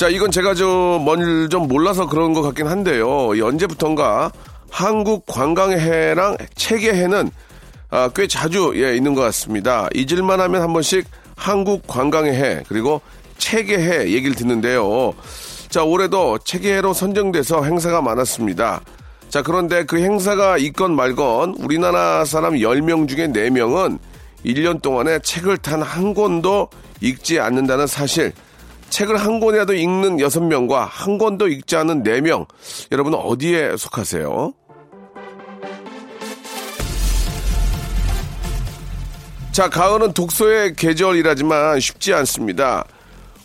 자 이건 제가 좀멀좀 몰라서 그런 것 같긴 한데요 이 언제부턴가 한국 관광의 해랑 책의 해는 아, 꽤 자주 예, 있는 것 같습니다. 잊을만 하면 한 번씩 한국 관광의 해 그리고 책의 해 얘기를 듣는데요. 자 올해도 책의 해로 선정돼서 행사가 많았습니다. 자 그런데 그 행사가 있건 말건 우리나라 사람 10명 중에 4명은 1년 동안에 책을 단 한 권도 읽지 않는다는 사실 책을 한 권이라도 읽는 6명과 한 권도 읽지 않는 4명 여러분은 어디에 속하세요? 자, 가을은 독서의 계절이라지만 쉽지 않습니다.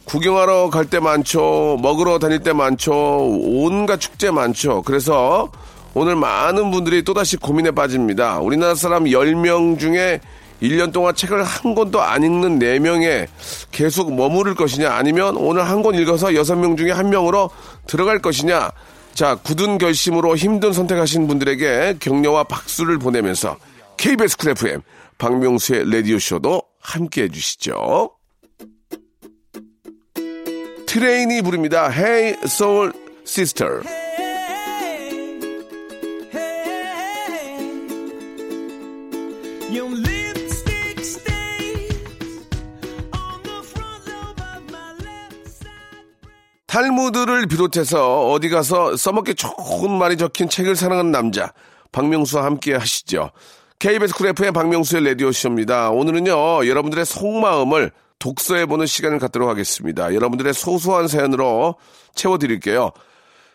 구경하러 갈 때 많죠. 먹으러 다닐 때 많죠. 온갖 축제 많죠. 그래서 오늘 많은 분들이 또다시 고민에 빠집니다. 우리나라 사람 10명 중에 1년 동안 책을 한 권도 안 읽는 4명에 계속 머무를 것이냐 아니면 오늘 한 권 읽어서 6명 중에 한 명으로 들어갈 것이냐 자, 굳은 결심으로 힘든 선택하신 분들에게 격려와 박수를 보내면서 KBS Cool FM 박명수의 라디오쇼도 함께 해 주시죠. 트레인이 부릅니다. Hey Soul Sister. 탈무드를 비롯해서 어디 가서 써먹기 좋은 말이 적힌 책을 사랑하는 남자 박명수와 함께 하시죠. KBS 쿨 FM의 박명수의 라디오쇼입니다. 오늘은요 여러분들의 속마음을 독서해보는 시간을 갖도록 하겠습니다. 여러분들의 소소한 사연으로 채워드릴게요.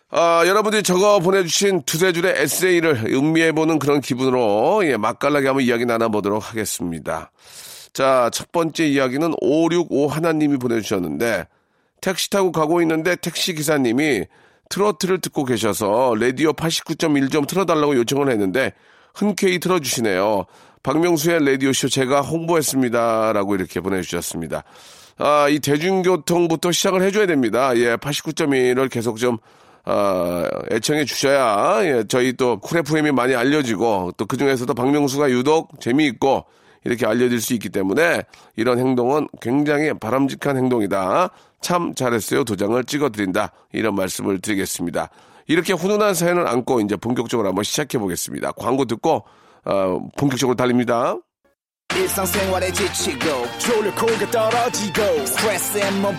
아, 여러분들이 적어 보내주신 두세 줄의 에세이를 음미해보는 그런 기분으로 예, 맛깔나게 한번 이야기 나눠보도록 하겠습니다. 자, 첫 번째 이야기는 565 하나님이 보내주셨는데 택시 타고 가고 있는데 택시 기사님이 트로트를 듣고 계셔서 라디오 89.1 좀 틀어달라고 요청을 했는데 흔쾌히 틀어주시네요. 박명수의 라디오쇼 제가 홍보했습니다. 라고 이렇게 보내주셨습니다. 아, 이 대중교통부터 시작을 해줘야 됩니다. 예, 89.1을 계속 좀, 아, 애청해 주셔야, 예, 저희 또 쿨FM이 많이 알려지고, 또 그 중에서도 박명수가 유독 재미있고, 이렇게 알려질 수 있기 때문에, 이런 행동은 굉장히 바람직한 행동이다. 참 잘했어요. 도장을 찍어드린다. 이런 말씀을 드리겠습니다. 이렇게 훈훈한 사연을 안고 이제 본격적으로 한번 시작해 보겠습니다. 광고 듣고, 어, 본격적으로 달립니다. 지치고, 떨어지고,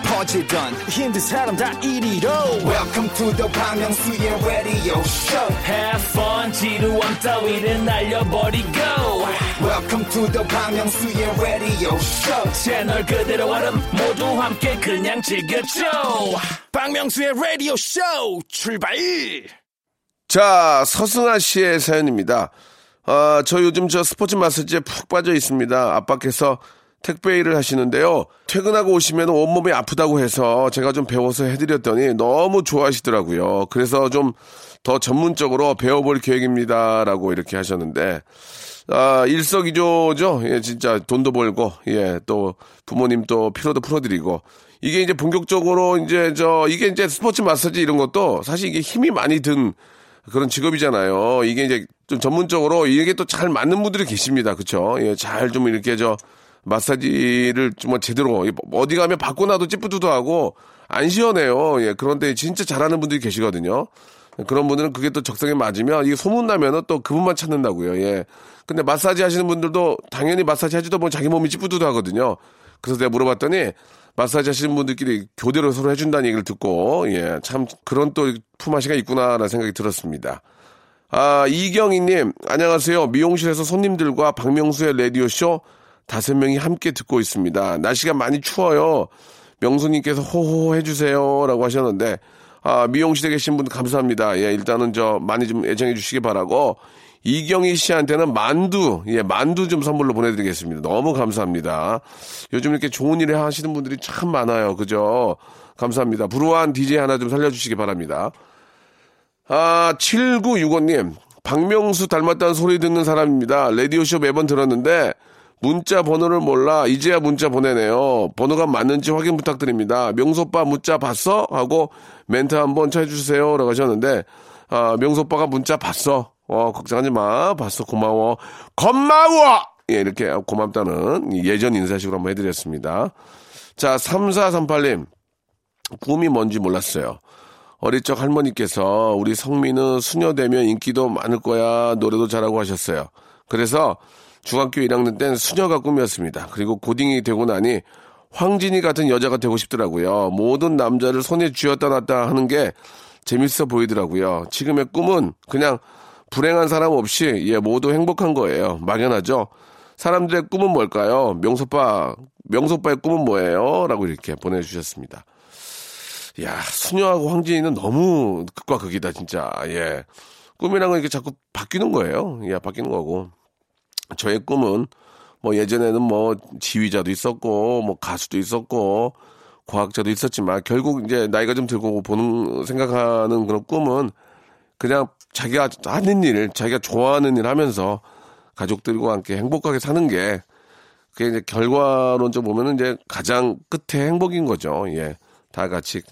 퍼지던, welcome to the Bang Myung-soo's radio show Have fun, 지루함 따위를 날려버리고. Welcome to the Myung-soo's radio show 채널 그대로 얼음 모두 함께 그냥 즐겨줘. 박명수의 라디오 쇼 출발 자, 서승아 씨의 사연입니다. 아, 저 요즘 저 스포츠 마사지에 푹 빠져 있습니다. 아빠께서 택배 일을 하시는데요. 퇴근하고 오시면 온몸이 아프다고 해서 제가 좀 배워서 해드렸더니 너무 좋아하시더라고요. 그래서 좀 더 전문적으로 배워볼 계획입니다. 라고 이렇게 하셨는데, 아, 일석이조죠. 예, 진짜 돈도 벌고, 예, 또 부모님 또 피로도 풀어드리고, 이게 이제 본격적으로 이제 저, 이게 이제 스포츠 마사지 이런 것도 사실 이게 힘이 많이 든 그런 직업이잖아요. 이게 이제 좀 전문적으로 이게 또 잘 맞는 분들이 계십니다. 그쵸? 예, 잘 좀 이렇게 저 마사지를 좀 제대로 어디 가면 받고 나도 찌뿌두두하고 안 시원해요. 예, 그런데 진짜 잘하는 분들이 계시거든요. 그런 분들은 그게 또 적성에 맞으면 이게 소문나면은 또 그분만 찾는다고요. 예. 근데 마사지 하시는 분들도 당연히 마사지 하지도 보면 자기 몸이 찌뿌두두 하거든요. 그래서 내가 물어봤더니 마사지 하시는 분들끼리 교대로 서로 해준다는 얘기를 듣고 예, 참 그런 또 품앗이가 있구나라는 생각이 들었습니다. 아, 이경희님, 안녕하세요. 미용실에서 손님들과 박명수의 라디오쇼 다섯 명이 함께 듣고 있습니다. 날씨가 많이 추워요. 명수님께서 호호 해주세요. 라고 하셨는데, 아, 미용실에 계신 분 감사합니다. 예, 일단은 저 많이 좀 애정해 주시기 바라고, 이경희 씨한테는 만두, 예, 만두 좀 선물로 보내드리겠습니다. 너무 감사합니다. 요즘 이렇게 좋은 일을 하시는 분들이 참 많아요. 그죠? 감사합니다. 불우한 DJ 하나 좀 살려주시기 바랍니다. 아, 7965님. 박명수 닮았다는 소리 듣는 사람입니다. 라디오쇼 매번 들었는데, 문자 번호를 몰라. 이제야 문자 보내네요. 번호가 맞는지 확인 부탁드립니다. 명소빠 문자 봤어? 하고 멘트 한번 쳐주세요. 라고 하셨는데, 아, 명소빠가 문자 봤어. 어, 걱정하지 마. 봤어. 고마워. 고마워! 예, 이렇게 고맙다는 예전 인사식으로 한번 해드렸습니다. 자, 3438님. 꿈이 뭔지 몰랐어요. 어릴 적 할머니께서 우리 성민은 수녀 되면 인기도 많을 거야, 노래도 잘하고 하셨어요. 그래서 중학교 1학년 땐 수녀가 꿈이었습니다. 그리고 고딩이 되고 나니 황진이 같은 여자가 되고 싶더라고요. 모든 남자를 손에 쥐었다 놨다 하는 게 재밌어 보이더라고요. 지금의 꿈은 그냥 불행한 사람 없이 예 모두 행복한 거예요. 막연하죠. 사람들의 꿈은 뭘까요? 명소빠 명소빠의 꿈은 뭐예요? 라고 이렇게 보내주셨습니다. 야, 수녀하고 황진이는 너무 극과 극이다, 진짜. 예. 꿈이란 건 이렇게 자꾸 바뀌는 거예요. 예, 바뀌는 거고. 저의 꿈은 뭐 예전에는 뭐 지휘자도 있었고, 뭐 가수도 있었고, 과학자도 있었지만 결국 이제 나이가 좀 들고 보는, 생각하는 그런 꿈은 그냥 자기가 하는 일, 자기가 좋아하는 일 하면서 가족들과 함께 행복하게 사는 게 그게 이제 결과론적으로 보면은 이제 가장 끝에 행복인 거죠. 예. 다 같이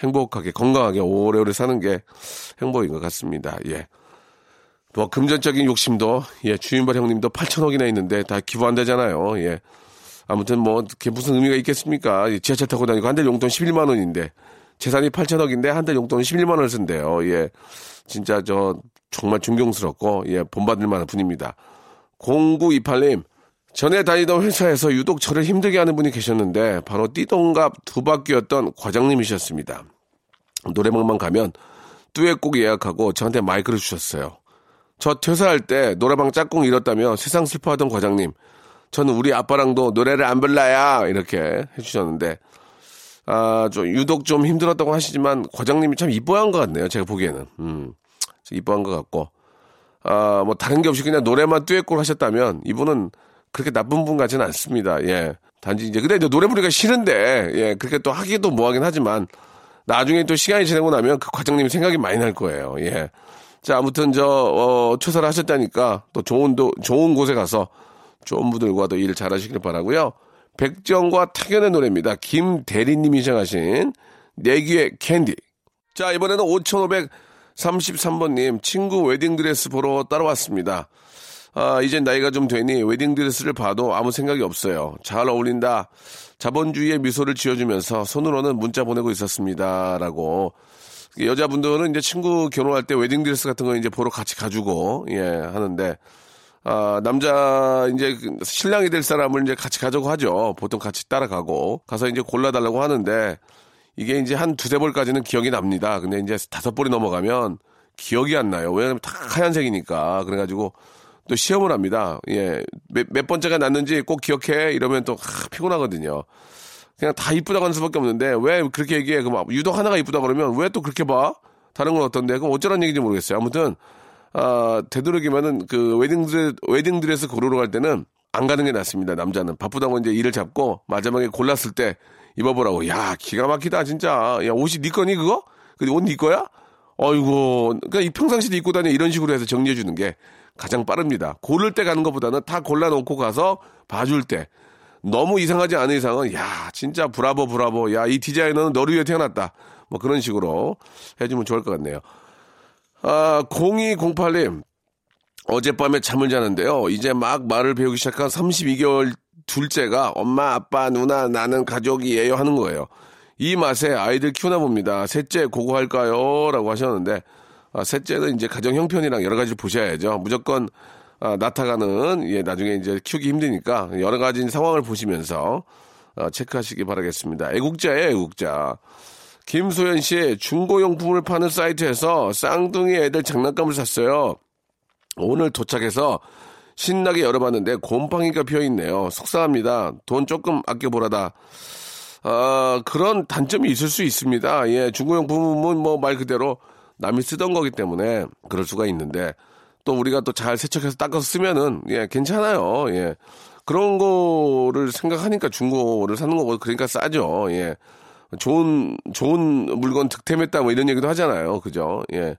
행복하게 건강하게 오래오래 사는 게 행복인 것 같습니다. 예. 뭐 금전적인 욕심도 예 주인발 형님도 8천억이나 있는데 다 기부한다잖아요. 예. 아무튼 뭐 그게 무슨 의미가 있겠습니까? 예, 지하철 타고 다니고 한 달 용돈 11만 원인데 재산이 8천억인데 한 달 용돈 11만 원을 쓴대요. 예. 진짜 저 정말 존경스럽고 예 본받을 만한 분입니다. 0928님 전에 다니던 회사에서 유독 저를 힘들게 하는 분이 계셨는데 바로 띠동갑 두 바퀴였던 과장님이셨습니다. 노래방만 가면 듀엣곡 예약하고 저한테 마이크를 주셨어요. 저 퇴사할 때 노래방 짝꿍 잃었다며 세상 슬퍼하던 과장님. 저는 우리 아빠랑도 노래를 안 불러야 이렇게 해주셨는데 아, 좀 유독 좀 힘들었다고 하시지만 과장님이 참 이뻐한 것 같네요. 제가 보기에는. 음, 이뻐한 것 같고. 아, 뭐 다른 게 없이 그냥 노래만 듀엣곡 하셨다면 이분은 그렇게 나쁜 분 같지는 않습니다. 예. 단지 이제 근데 이제 노래 부르기가 싫은데 예, 그렇게 또 하기도 뭐하긴 하지만 나중에 또 시간이 지나고 나면 그 과장님이 생각이 많이 날 거예요. 예. 자, 아무튼 저 어, 퇴사를 하셨다니까 또 좋은 도 좋은 곳에 가서 좋은 분들과 도 일을 잘 하시길 바라고요. 백지영과 택연의 노래입니다. 김대리님이 신청하신 내 귀에 캔디. 자, 이번에는 5533번님 친구 웨딩드레스 보러 따라왔습니다. 아, 이제 나이가 좀 되니 웨딩드레스를 봐도 아무 생각이 없어요. 잘 어울린다. 자본주의의 미소를 지어주면서 손으로는 문자 보내고 있었습니다. 라고. 여자분들은 이제 친구 결혼할 때 웨딩드레스 같은 거 이제 보러 같이 가지고, 예, 하는데, 아, 남자, 이제 그 신랑이 될 사람을 이제 같이 가자고 하죠. 보통 같이 따라가고. 가서 이제 골라달라고 하는데, 이게 이제 한 두세 벌까지는 기억이 납니다. 근데 이제 다섯 벌이 넘어가면 기억이 안 나요. 왜냐면 다 하얀색이니까. 그래가지고 또 시험을 합니다. 예. 몇, 몇 번째가 났는지 꼭 기억해. 이러면 또 하, 피곤하거든요. 그냥 다 이쁘다고 하는 수밖에 없는데 왜 그렇게 얘기해? 그럼 유독 하나가 이쁘다 그러면 왜 또 그렇게 봐? 다른 건 어떤데? 그럼 어쩌란 얘기인지 모르겠어요. 아무튼 아, 되도록이면은 그 웨딩드레스, 웨딩드레스 고르러 갈 때는 안 가는 게 낫습니다. 남자는 바쁘다고 이제 일을 잡고 마지막에 골랐을 때 입어보라고. 야 기가 막히다 진짜. 야 옷이 네 거니 그거? 근데 옷 네 거야? 어이구, 그러니까 이 평상시에 입고 다녀 이런 식으로 해서 정리해 주는 게 가장 빠릅니다. 고를 때 가는 것보다는 다 골라놓고 가서 봐줄 때 너무 이상하지 않은 이상은 야 진짜 브라보 브라보 야 이 디자이너는 너를 위해 태어났다 뭐 그런 식으로 해주면 좋을 것 같네요. 아 0208님 어젯밤에 잠을 자는데요. 이제 막 말을 배우기 시작한 32개월 둘째가 엄마 아빠 누나 나는 가족이에요 하는 거예요. 이 맛에 아이들 키우나 봅니다. 셋째 고고 할까요? 라고 하셨는데 아, 셋째는 이제 가정 형편이랑 여러 가지 보셔야죠. 무조건 아, 나타가는 예 나중에 이제 키우기 힘드니까 여러 가지 상황을 보시면서 아, 체크하시기 바라겠습니다. 애국자예요, 애국자. 김소연 씨 중고용품을 파는 사이트에서 쌍둥이 애들 장난감을 샀어요. 오늘 도착해서 신나게 열어봤는데 곰팡이가 피어있네요. 속상합니다. 돈 조금 아껴보라다. 아, 그런 단점이 있을 수 있습니다. 예, 중고용품은 뭐 말 그대로 남이 쓰던 거기 때문에 그럴 수가 있는데 또 우리가 또 잘 세척해서 닦아서 쓰면은 예 괜찮아요. 예 그런 거를 생각하니까 중고를 사는 거고 그러니까 싸죠. 예 좋은 좋은 물건 득템했다 뭐 이런 얘기도 하잖아요. 그죠? 예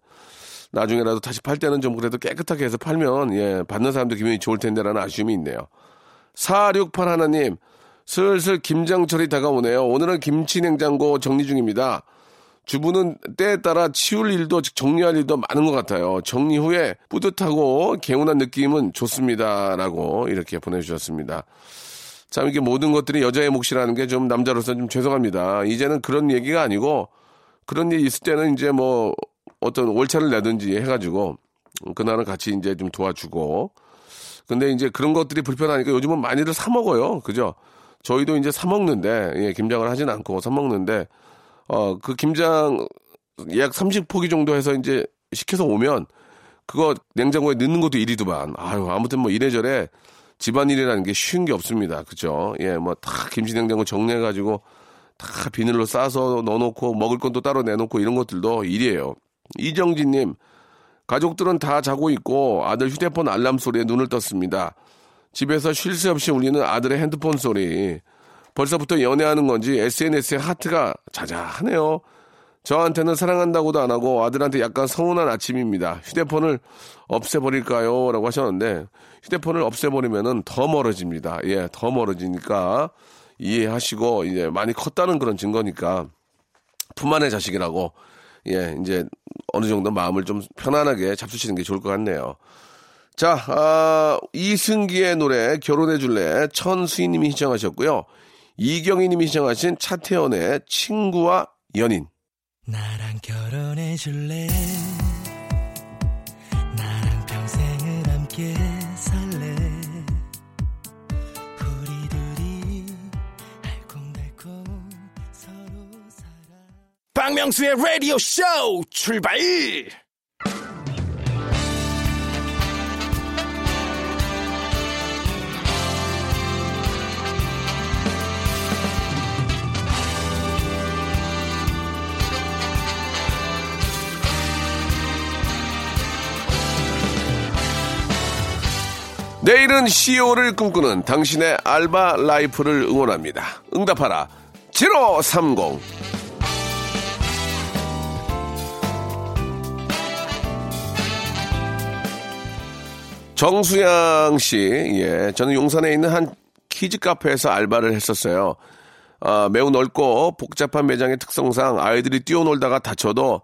나중에라도 다시 팔 때는 좀 그래도 깨끗하게 해서 팔면 예 받는 사람도 기분이 좋을 텐데라는 아쉬움이 있네요. 468 하나님 슬슬 김장철이 다가오네요. 오늘은 김치 냉장고 정리 중입니다. 주부는 때에 따라 치울 일도 정리할 일도 많은 것 같아요. 정리 후에 뿌듯하고 개운한 느낌은 좋습니다라고 이렇게 보내주셨습니다. 참 이게 모든 것들이 여자의 몫이라는 게 좀 남자로서 좀 죄송합니다. 이제는 그런 얘기가 아니고 그런 일이 있을 때는 이제 뭐 어떤 월차를 내든지 해가지고 그날은 같이 이제 좀 도와주고 근데 이제 그런 것들이 불편하니까 요즘은 많이들 사 먹어요. 그죠? 저희도 이제 사 먹는데 예, 김장을 하진 않고 사 먹는데 어 그 김장 약 30포기 정도 해서 이제 시켜서 오면 그거 냉장고에 넣는 것도 일이더만. 아유 아무튼 뭐 이래저래 집안일이라는 게 쉬운 게 없습니다. 그죠? 예, 뭐 다 김치 냉장고 정리해가지고 다 비닐로 싸서 넣어놓고 먹을 건 또 따로 내놓고 이런 것들도 일이에요. 이정진님, 가족들은 다 자고 있고 아들 휴대폰 알람 소리에 눈을 떴습니다. 집에서 쉴 새 없이 울리는 아들의 핸드폰 소리. 벌써부터 연애하는 건지 SNS에 하트가 자자하네요. 저한테는 사랑한다고도 안 하고 아들한테 약간 서운한 아침입니다. 휴대폰을 없애버릴까요? 라고 하셨는데 휴대폰을 없애버리면은 더 멀어집니다. 예, 더 멀어지니까 이해하시고 이제 많이 컸다는 그런 증거니까 품 안의 자식이라고 예, 이제 어느 정도 마음을 좀 편안하게 잡수시는 게 좋을 것 같네요. 자, 아, 이승기의 노래 결혼해 줄래 천수희 님이 시청하셨고요. 이경희 님이 시청하신 차태현의 친구와 연인. 나랑 결혼해 줄래? 나랑 평생을 함께 살래? 우리 둘이 알콩달콩 서로 살아. 박명수의 라디오 쇼 출발 내일은 CEO를 꿈꾸는 당신의 알바 라이프를 응원합니다. 응답하라. 7530. 정수양 씨, 예. 저는 용산에 있는 한 키즈 카페에서 알바를 했었어요. 아, 매우 넓고 복잡한 매장의 특성상 아이들이 뛰어놀다가 다쳐도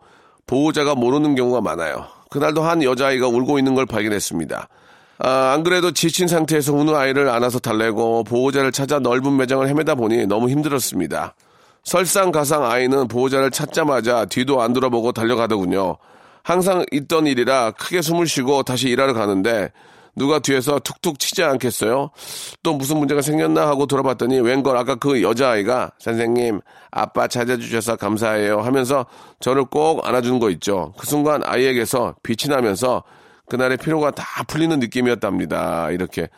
보호자가 모르는 경우가 많아요. 그날도 한 여자아이가 울고 있는 걸 발견했습니다. 아, 안 그래도 지친 상태에서 우는 아이를 안아서 달래고 보호자를 찾아 넓은 매장을 헤매다 보니 너무 힘들었습니다. 설상가상 아이는 보호자를 찾자마자 뒤도 안 돌아보고 달려가더군요. 항상 있던 일이라 크게 숨을 쉬고 다시 일하러 가는데 누가 뒤에서 툭툭 치지 않겠어요? 또 무슨 문제가 생겼나 하고 돌아봤더니 웬걸 아까 그 여자아이가 선생님 아빠 찾아주셔서 감사해요 하면서 저를 꼭 안아주는 거 있죠. 그 순간 아이에게서 빛이 나면서 그날의 피로가 다 풀리는 느낌이었답니다. 이렇게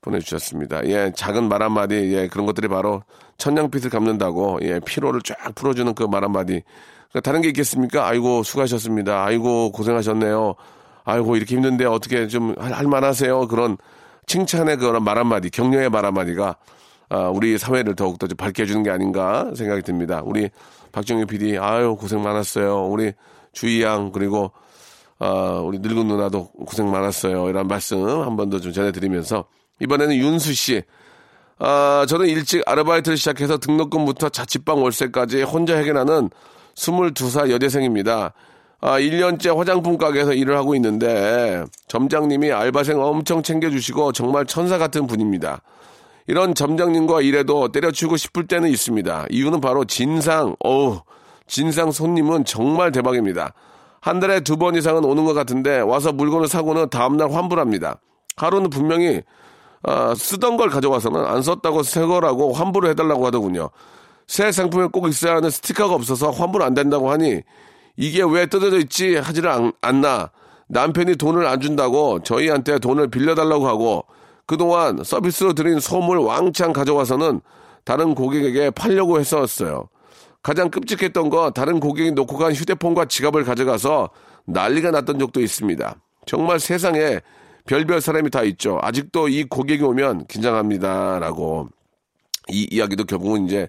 보내주셨습니다. 예, 작은 말 한마디, 예, 그런 것들이 바로 천냥빛을 갚는다고, 예, 피로를 쫙 풀어주는 그 말 한마디. 그러니까 다른 게 있겠습니까? 아이고, 수고하셨습니다. 아이고, 고생하셨네요. 아이고, 이렇게 힘든데 어떻게 좀 할, 할 만하세요? 그런 칭찬의 그런 말 한마디, 격려의 말 한마디가, 아, 우리 사회를 더욱더 좀 밝게 해주는 게 아닌가 생각이 듭니다. 우리 박정희 PD, 아유, 고생 많았어요. 우리 주희 양, 그리고 아, 우리 늙은 누나도 고생 많았어요. 이런 말씀 한 번 더 좀 전해드리면서 이번에는 윤수 씨. 아, 저는 일찍 아르바이트를 시작해서 등록금부터 자취방 월세까지 혼자 해결하는 22살 여대생입니다. 아, 1년째 화장품 가게에서 일을 하고 있는데 점장님이 알바생 엄청 챙겨주시고 정말 천사 같은 분입니다. 이런 점장님과 일해도 때려치고 싶을 때는 있습니다. 이유는 바로 진상, 어우, 진상 손님은 정말 대박입니다. 한 달에 두 번 이상은 오는 것 같은데 와서 물건을 사고는 다음날 환불합니다. 하루는 분명히 아, 쓰던 걸 가져와서는 안 썼다고 새 거라고 환불을 해달라고 하더군요. 새 상품에 꼭 있어야 하는 스티커가 없어서 환불 안 된다고 하니 이게 왜 뜯어져 있지 하지를 않, 않나 남편이 돈을 안 준다고 저희한테 돈을 빌려달라고 하고 그동안 서비스로 드린 소물 왕창 가져와서는 다른 고객에게 팔려고 했었어요. 가장 끔찍했던 거 다른 고객이 놓고 간 휴대폰과 지갑을 가져가서 난리가 났던 적도 있습니다. 정말 세상에 별별 사람이 다 있죠. 아직도 이 고객이 오면 긴장합니다 라고 이 이야기도 결국은 이제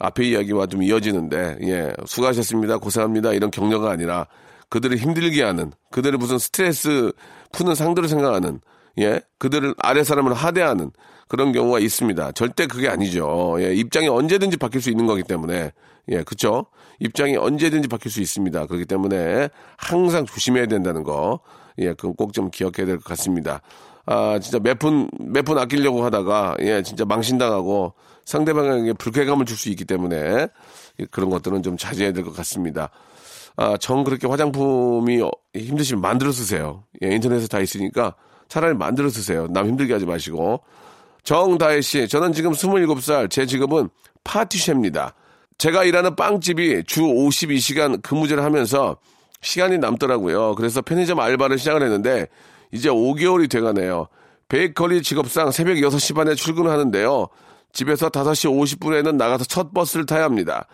앞에 이야기와 좀 이어지는데 예 수고하셨습니다 고생합니다 이런 격려가 아니라 그들을 힘들게 하는 그들을 무슨 스트레스 푸는 상대로 생각하는 예 그들을 아래 사람을 하대하는 그런 경우가 있습니다 절대 그게 아니죠 예 입장이 언제든지 바뀔 수 있는 거기 때문에 예 그쵸 입장이 언제든지 바뀔 수 있습니다 그렇기 때문에 항상 조심해야 된다는 거 예, 그건 꼭 좀 기억해야 될 것 같습니다. 아, 진짜 몇 푼, 몇 푼 아끼려고 하다가, 예, 진짜 망신당하고 상대방에게 불쾌감을 줄 수 있기 때문에 예, 그런 것들은 좀 자제해야 될 것 같습니다. 아, 정 그렇게 화장품이 어, 힘드시면 만들어 쓰세요. 예, 인터넷에 다 있으니까 차라리 만들어 쓰세요. 남 힘들게 하지 마시고. 정다혜 씨, 저는 지금 27살, 제 직업은 파티셰입니다. 제가 일하는 빵집이 주 52시간 근무제를 하면서 시간이 남더라고요. 그래서 편의점 알바를 시작을 했는데 이제 5개월이 돼가네요. 베이커리 직업상 새벽 6시 반에 출근을 하는데요. 집에서 5시 50분에는 나가서 첫 버스를 타야 합니다.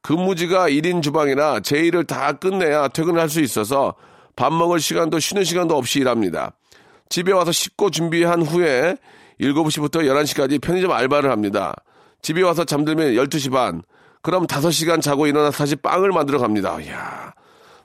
근무지가 1인 주방이라 제 일을 다 끝내야 퇴근을 할 수 있어서 밥 먹을 시간도 쉬는 시간도 없이 일합니다. 집에 와서 씻고 준비한 후에 7시부터 11시까지 편의점 알바를 합니다. 집에 와서 잠들면 12시 반. 그럼 5시간 자고 일어나 다시 빵을 만들어 갑니다. 이야.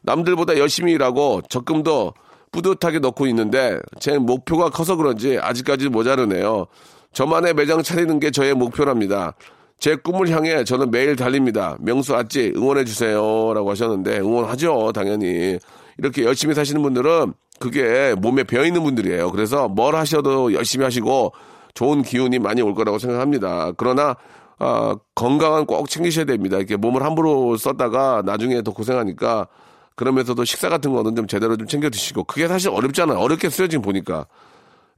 남들보다 열심히 일하고 적금도 뿌듯하게 넣고 있는데 제 목표가 커서 그런지 아직까지 모자르네요. 저만의 매장 차리는 게 저의 목표랍니다. 제 꿈을 향해 저는 매일 달립니다. 명수 아찌 응원해 주세요라고 하셨는데 응원하죠 당연히 이렇게 열심히 사시는 분들은 그게 몸에 배어 있는 분들이에요. 그래서 뭘 하셔도 열심히 하시고 좋은 기운이 많이 올 거라고 생각합니다. 그러나 아, 건강은 꼭 챙기셔야 됩니다. 이렇게 몸을 함부로 썼다가 나중에 더 고생하니까 그러면서도 식사 같은 거는 좀 제대로 좀 챙겨 드시고 그게 사실 어렵잖아요. 어렵겠어요 지금 보니까.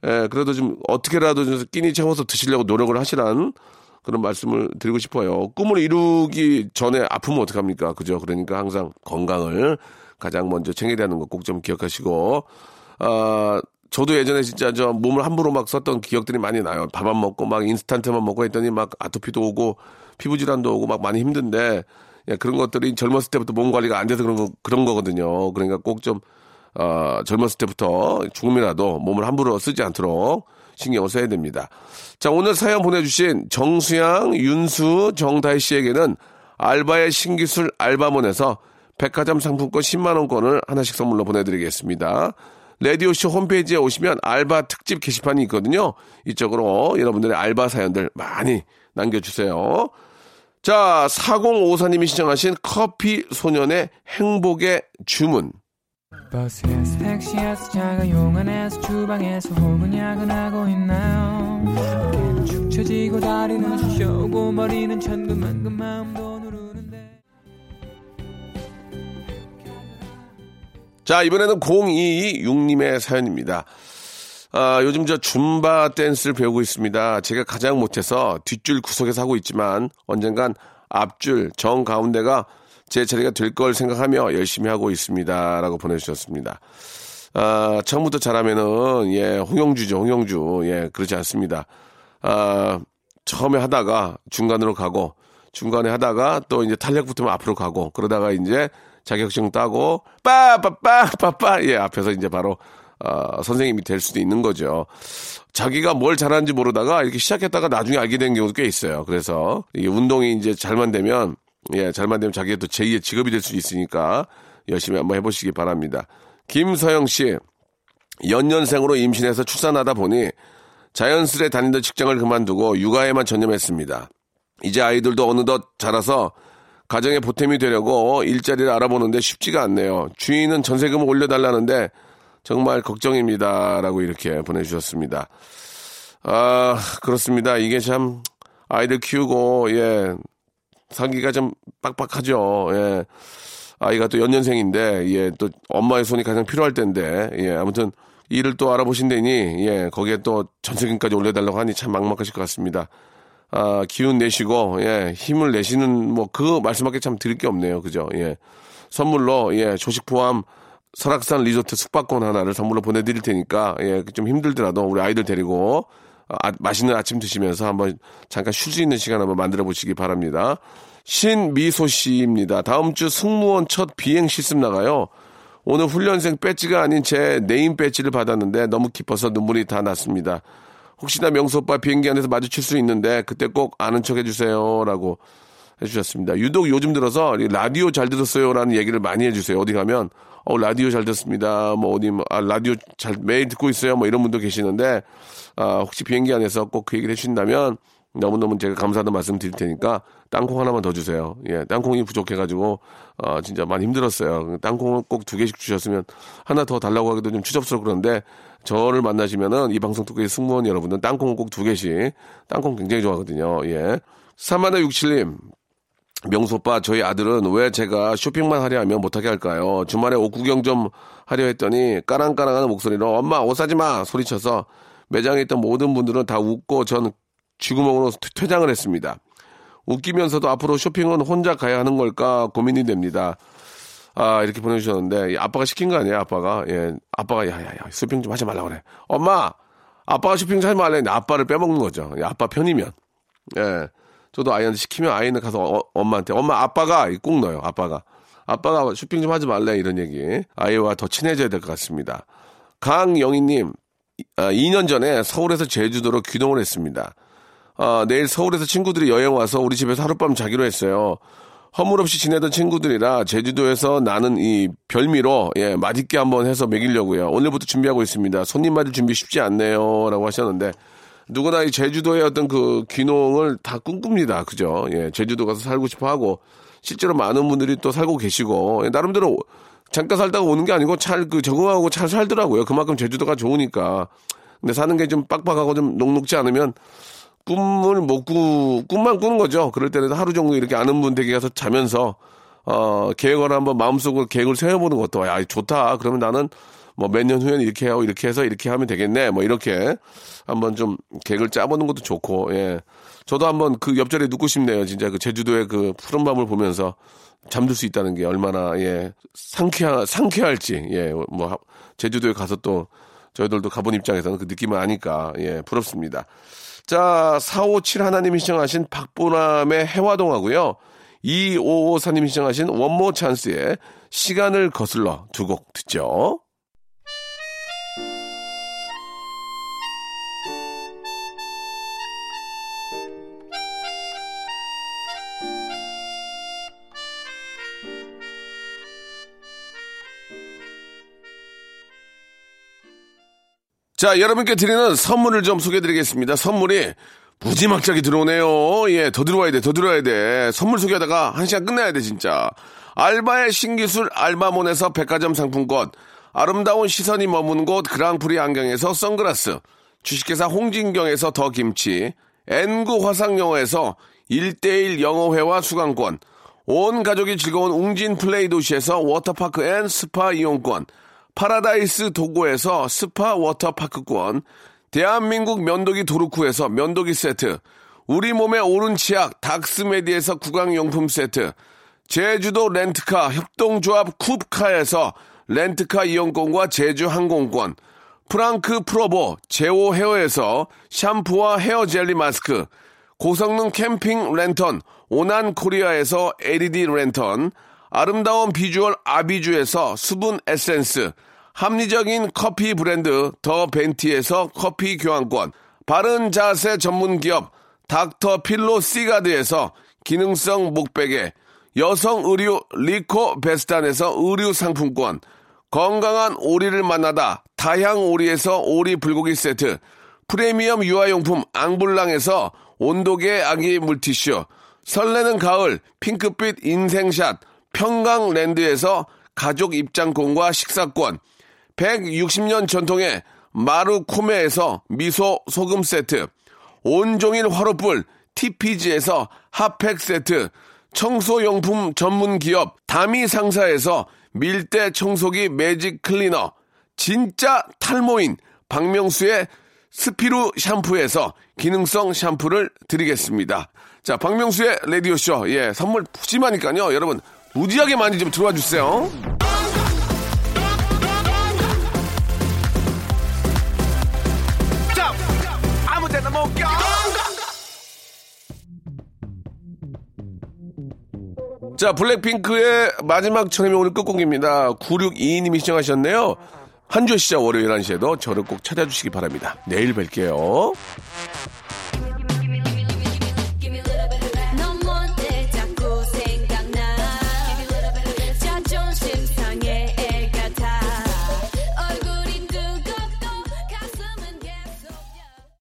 예, 그래도 좀 어떻게라도 좀 끼니 채워서 드시려고 노력을 하시란 그런 말씀을 드리고 싶어요. 꿈을 이루기 전에 아프면 어떡합니까? 그죠? 그러니까 항상 건강을 가장 먼저 챙겨야 되는 거 꼭 좀 기억하시고, 아, 저도 예전에 진짜 저 몸을 함부로 막 썼던 기억들이 많이 나요. 밥 안 먹고 막 인스턴트만 먹고 했더니 막 아토피도 오고 피부 질환도 오고 막 많이 힘든데 예, 그런 것들이 젊었을 때부터 몸 관리가 안 돼서 그런 거, 그런 거거든요. 그러니까 꼭 좀, 어, 젊었을 때부터 조금이라도 몸을 함부로 쓰지 않도록 신경을 써야 됩니다. 자, 오늘 사연 보내주신 정수양, 윤수, 정다희 씨에게는 알바의 신기술 알바몬에서 백화점 상품권 10만원권을 하나씩 선물로 보내드리겠습니다. 라디오쇼 홈페이지에 오시면 알바 특집 게시판이 있거든요. 이쪽으로 여러분들의 알바 사연들 많이 남겨주세요. 자, 4054님이 신청하신 커피 소년의 행복의 주문. 버스에서 택시에서 차가 용안에서 주방에서 혹은 야근하고 있나요 어깨는 축 처지고 다리는 쑤셔오고 머리는 천근만근 마음도 누르는 자, 이번에는 026님의 사연입니다. 아, 요즘 저 줌바 댄스를 배우고 있습니다. 제가 가장 못해서 뒷줄 구석에서 하고 있지만 언젠간 앞줄 정 가운데가 제 자리가 될 걸 생각하며 열심히 하고 있습니다. 라고 보내주셨습니다. 아, 처음부터 잘하면은, 예, 홍영주죠, 홍영주. 예, 그렇지 않습니다. 아, 처음에 하다가 중간으로 가고, 중간에 하다가 또 이제 탄력 붙으면 앞으로 가고, 그러다가 이제 자격증 따고, 빠빠빠빠빠, 예, 앞에서 이제 바로, 어, 선생님이 될 수도 있는 거죠. 자기가 뭘 잘하는지 모르다가 이렇게 시작했다가 나중에 알게 된 경우도 꽤 있어요. 그래서 이게 운동이 이제 잘만 되면 예, 잘만 되면 자기가 또 제2의 직업이 될 수 있으니까 열심히 한번 해보시기 바랍니다. 김서영 씨, 연년생으로 임신해서 출산하다 보니 자연스레 다니던 직장을 그만두고 육아에만 전념했습니다. 이제 아이들도 어느덧 자라서 가정의 보탬이 되려고 일자리를 알아보는데 쉽지가 않네요. 주인은 전세금을 올려달라는데 정말 걱정입니다. 라고 이렇게 보내주셨습니다. 아, 그렇습니다. 이게 참 아이들 키우고, 예, 사기가 좀 빡빡하죠. 예. 아이가 또 연년생인데, 예, 또 엄마의 손이 가장 필요할 텐데, 예, 아무튼 일을 또 알아보신다니, 예, 거기에 또 전세금까지 올려달라고 하니 참 막막하실 것 같습니다. 아, 기운 내시고, 예, 힘을 내시는, 뭐, 그 말씀밖에 참 드릴 게 없네요. 그죠? 예. 선물로, 예, 조식 포함 설악산 리조트 숙박권 하나를 선물로 보내드릴 테니까, 예, 좀 힘들더라도 우리 아이들 데리고, 아, 맛있는 아침 드시면서 한번 잠깐 쉴 수 있는 시간 한번 만들어 보시기 바랍니다. 신미소 씨입니다. 다음 주 승무원 첫 비행 실습 나가요. 오늘 훈련생 배지가 아닌 제 네임 배지를 받았는데 너무 기뻐서 눈물이 다 났습니다. 혹시나 명수 오빠 비행기 안에서 마주칠 수 있는데 그때 꼭 아는 척 해주세요라고 해주셨습니다. 유독 요즘 들어서 이 라디오 잘 들었어요라는 얘기를 많이 해주세요. 어디 가면 어 라디오 잘 듣습니다. 뭐 어디 뭐, 아, 라디오 잘 매일 듣고 있어요. 뭐 이런 분도 계시는데 아, 혹시 비행기 안에서 꼭 그 얘기를 해주신다면 너무너무 제가 감사하다는 말씀 드릴 테니까 땅콩 하나만 더 주세요. 예, 땅콩이 부족해가지고 어, 진짜 많이 힘들었어요. 땅콩을 꼭 두 개씩 주셨으면 하나 더 달라고 하기도 좀 추접스럽고 그런데 저를 만나시면은 이 방송 듣고 있는 승무원 여러분들 땅콩을 꼭 두 개씩 땅콩 굉장히 좋아하거든요. 예. 3167님 명수 오빠, 저희 아들은 왜 제가 쇼핑만 하려 하면 못하게 할까요? 주말에 옷 구경 좀 하려 했더니 까랑까랑하는 목소리로 엄마 옷 사지 마 소리쳐서 매장에 있던 모든 분들은 다 웃고 전 쥐구멍으로 퇴장을 했습니다. 웃기면서도 앞으로 쇼핑은 혼자 가야 하는 걸까 고민이 됩니다. 아, 이렇게 보내주셨는데, 이 아빠가 시킨 거 아니에요, 아빠가? 예, 아빠가, 야, 야, 야, 쇼핑 좀 하지 말라 그래. 엄마! 아빠가 쇼핑 좀 하지 했는데, 아빠를 빼먹는 거죠. 예, 아빠 편이면. 예. 저도 아이한테 시키면 아이는 가서 어, 엄마한테, 엄마, 아빠가, 꼭 넣어요, 아빠가. 아빠가 쇼핑 좀 하지 말래, 이런 얘기. 아이와 더 친해져야 될 것 같습니다. 강영희님, 아, 2년 전에 서울에서 제주도로 귀농을 했습니다. 아, 내일 서울에서 친구들이 여행 와서 우리 집에서 하룻밤 자기로 했어요. 허물없이 지내던 친구들이라 제주도에서 나는 이 별미로 예, 맛있게 한번 해서 먹이려고요. 오늘부터 준비하고 있습니다. 손님 맞을 준비 쉽지 않네요. 라고 하셨는데 누구나 이 제주도의 어떤 그 귀농을 다 꿈꿉니다. 그죠? 예, 제주도 가서 살고 싶어 하고 실제로 많은 분들이 또 살고 계시고 예, 나름대로 잠깐 살다가 오는 게 아니고 잘 그 적응하고 잘 살더라고요. 그만큼 제주도가 좋으니까. 근데 사는 게 좀 빡빡하고 좀 녹록지 않으면 꿈을 못 꾸, 꿈만 꾸는 거죠. 그럴 때는 하루 정도 이렇게 아는 분 댁에 가서 자면서, 어, 계획을 한번 마음속으로 계획을 세워보는 것도, 야, 좋다. 그러면 나는 뭐 몇 년 후에는 이렇게 하고 이렇게 해서 이렇게 하면 되겠네. 뭐 이렇게 한번 좀 계획을 짜보는 것도 좋고, 예. 저도 한번 그 옆자리에 눕고 싶네요. 진짜 그 제주도의 그 푸른 밤을 보면서 잠들 수 있다는 게 얼마나, 예, 상쾌하, 상쾌할지, 예, 뭐, 하- 제주도에 가서 또 저희들도 가본 입장에서는 그 느낌을 아니까, 예, 부럽습니다. 자, 457 하나님이 시청하신 박보람의 해화동하고요. 2554님이 시청하신 원모 찬스의 시간을 거슬러 두 곡 듣죠. 자, 여러분께 드리는 선물을 좀 소개해 드리겠습니다. 선물이 무지막지하게 들어오네요. 예, 더 들어와야 돼, 더 들어와야 돼. 선물 소개하다가 한 시간 끝내야 돼, 진짜. 알바의 신기술 알바몬에서 백화점 상품권, 아름다운 시선이 머무는 곳 그랑프리 안경에서 선글라스, 주식회사 홍진경에서 더 김치, N구 화상영어에서 1대1 영어회화 수강권, 온 가족이 즐거운 웅진 플레이 도시에서 워터파크 and 스파 이용권, 파라다이스 도고에서 스파 워터파크권, 대한민국 면도기 도루코에서 면도기 세트, 우리 몸의 오른 치약 닥스메디에서 구강용품 세트, 제주도 렌트카 협동조합 쿱카에서 렌트카 이용권과 제주 항공권, 프랑크 프로보 제오 헤어에서 샴푸와 헤어 젤리 마스크, 고성능 캠핑 랜턴 오난 코리아에서 LED 랜턴, 아름다운 비주얼 아비주에서 수분 에센스, 합리적인 커피 브랜드 더 벤티에서 커피 교환권, 바른 자세 전문 기업 닥터 필로 시가드에서 기능성 목베개, 여성 의류 리코 베스탄에서 의류 상품권, 건강한 오리를 만나다 다향 오리에서 오리 불고기 세트, 프리미엄 유아용품 앙블랑에서 온도계 아기 물티슈, 설레는 가을 핑크빛 인생샷 평강랜드에서 가족 입장권과 식사권, 160년 전통의 마루코메에서 미소 소금 세트, 온종일 화로불 TPG에서 핫팩 세트, 청소용품 전문 기업 다미 상사에서 밀대 청소기 매직 클리너, 진짜 탈모인 박명수의 스피루 샴푸에서 기능성 샴푸를 드리겠습니다. 자, 박명수의 라디오쇼. 예, 선물 푸짐하니까요. 여러분, 무지하게 많이 좀 들어와 주세요. 자, 블랙핑크의 마지막 처음이 오늘 끝곡입니다. 9622님이 시청하셨네요. 한 주 시작 월요일 1시에도 저를 꼭 찾아주시기 바랍니다. 내일 뵐게요.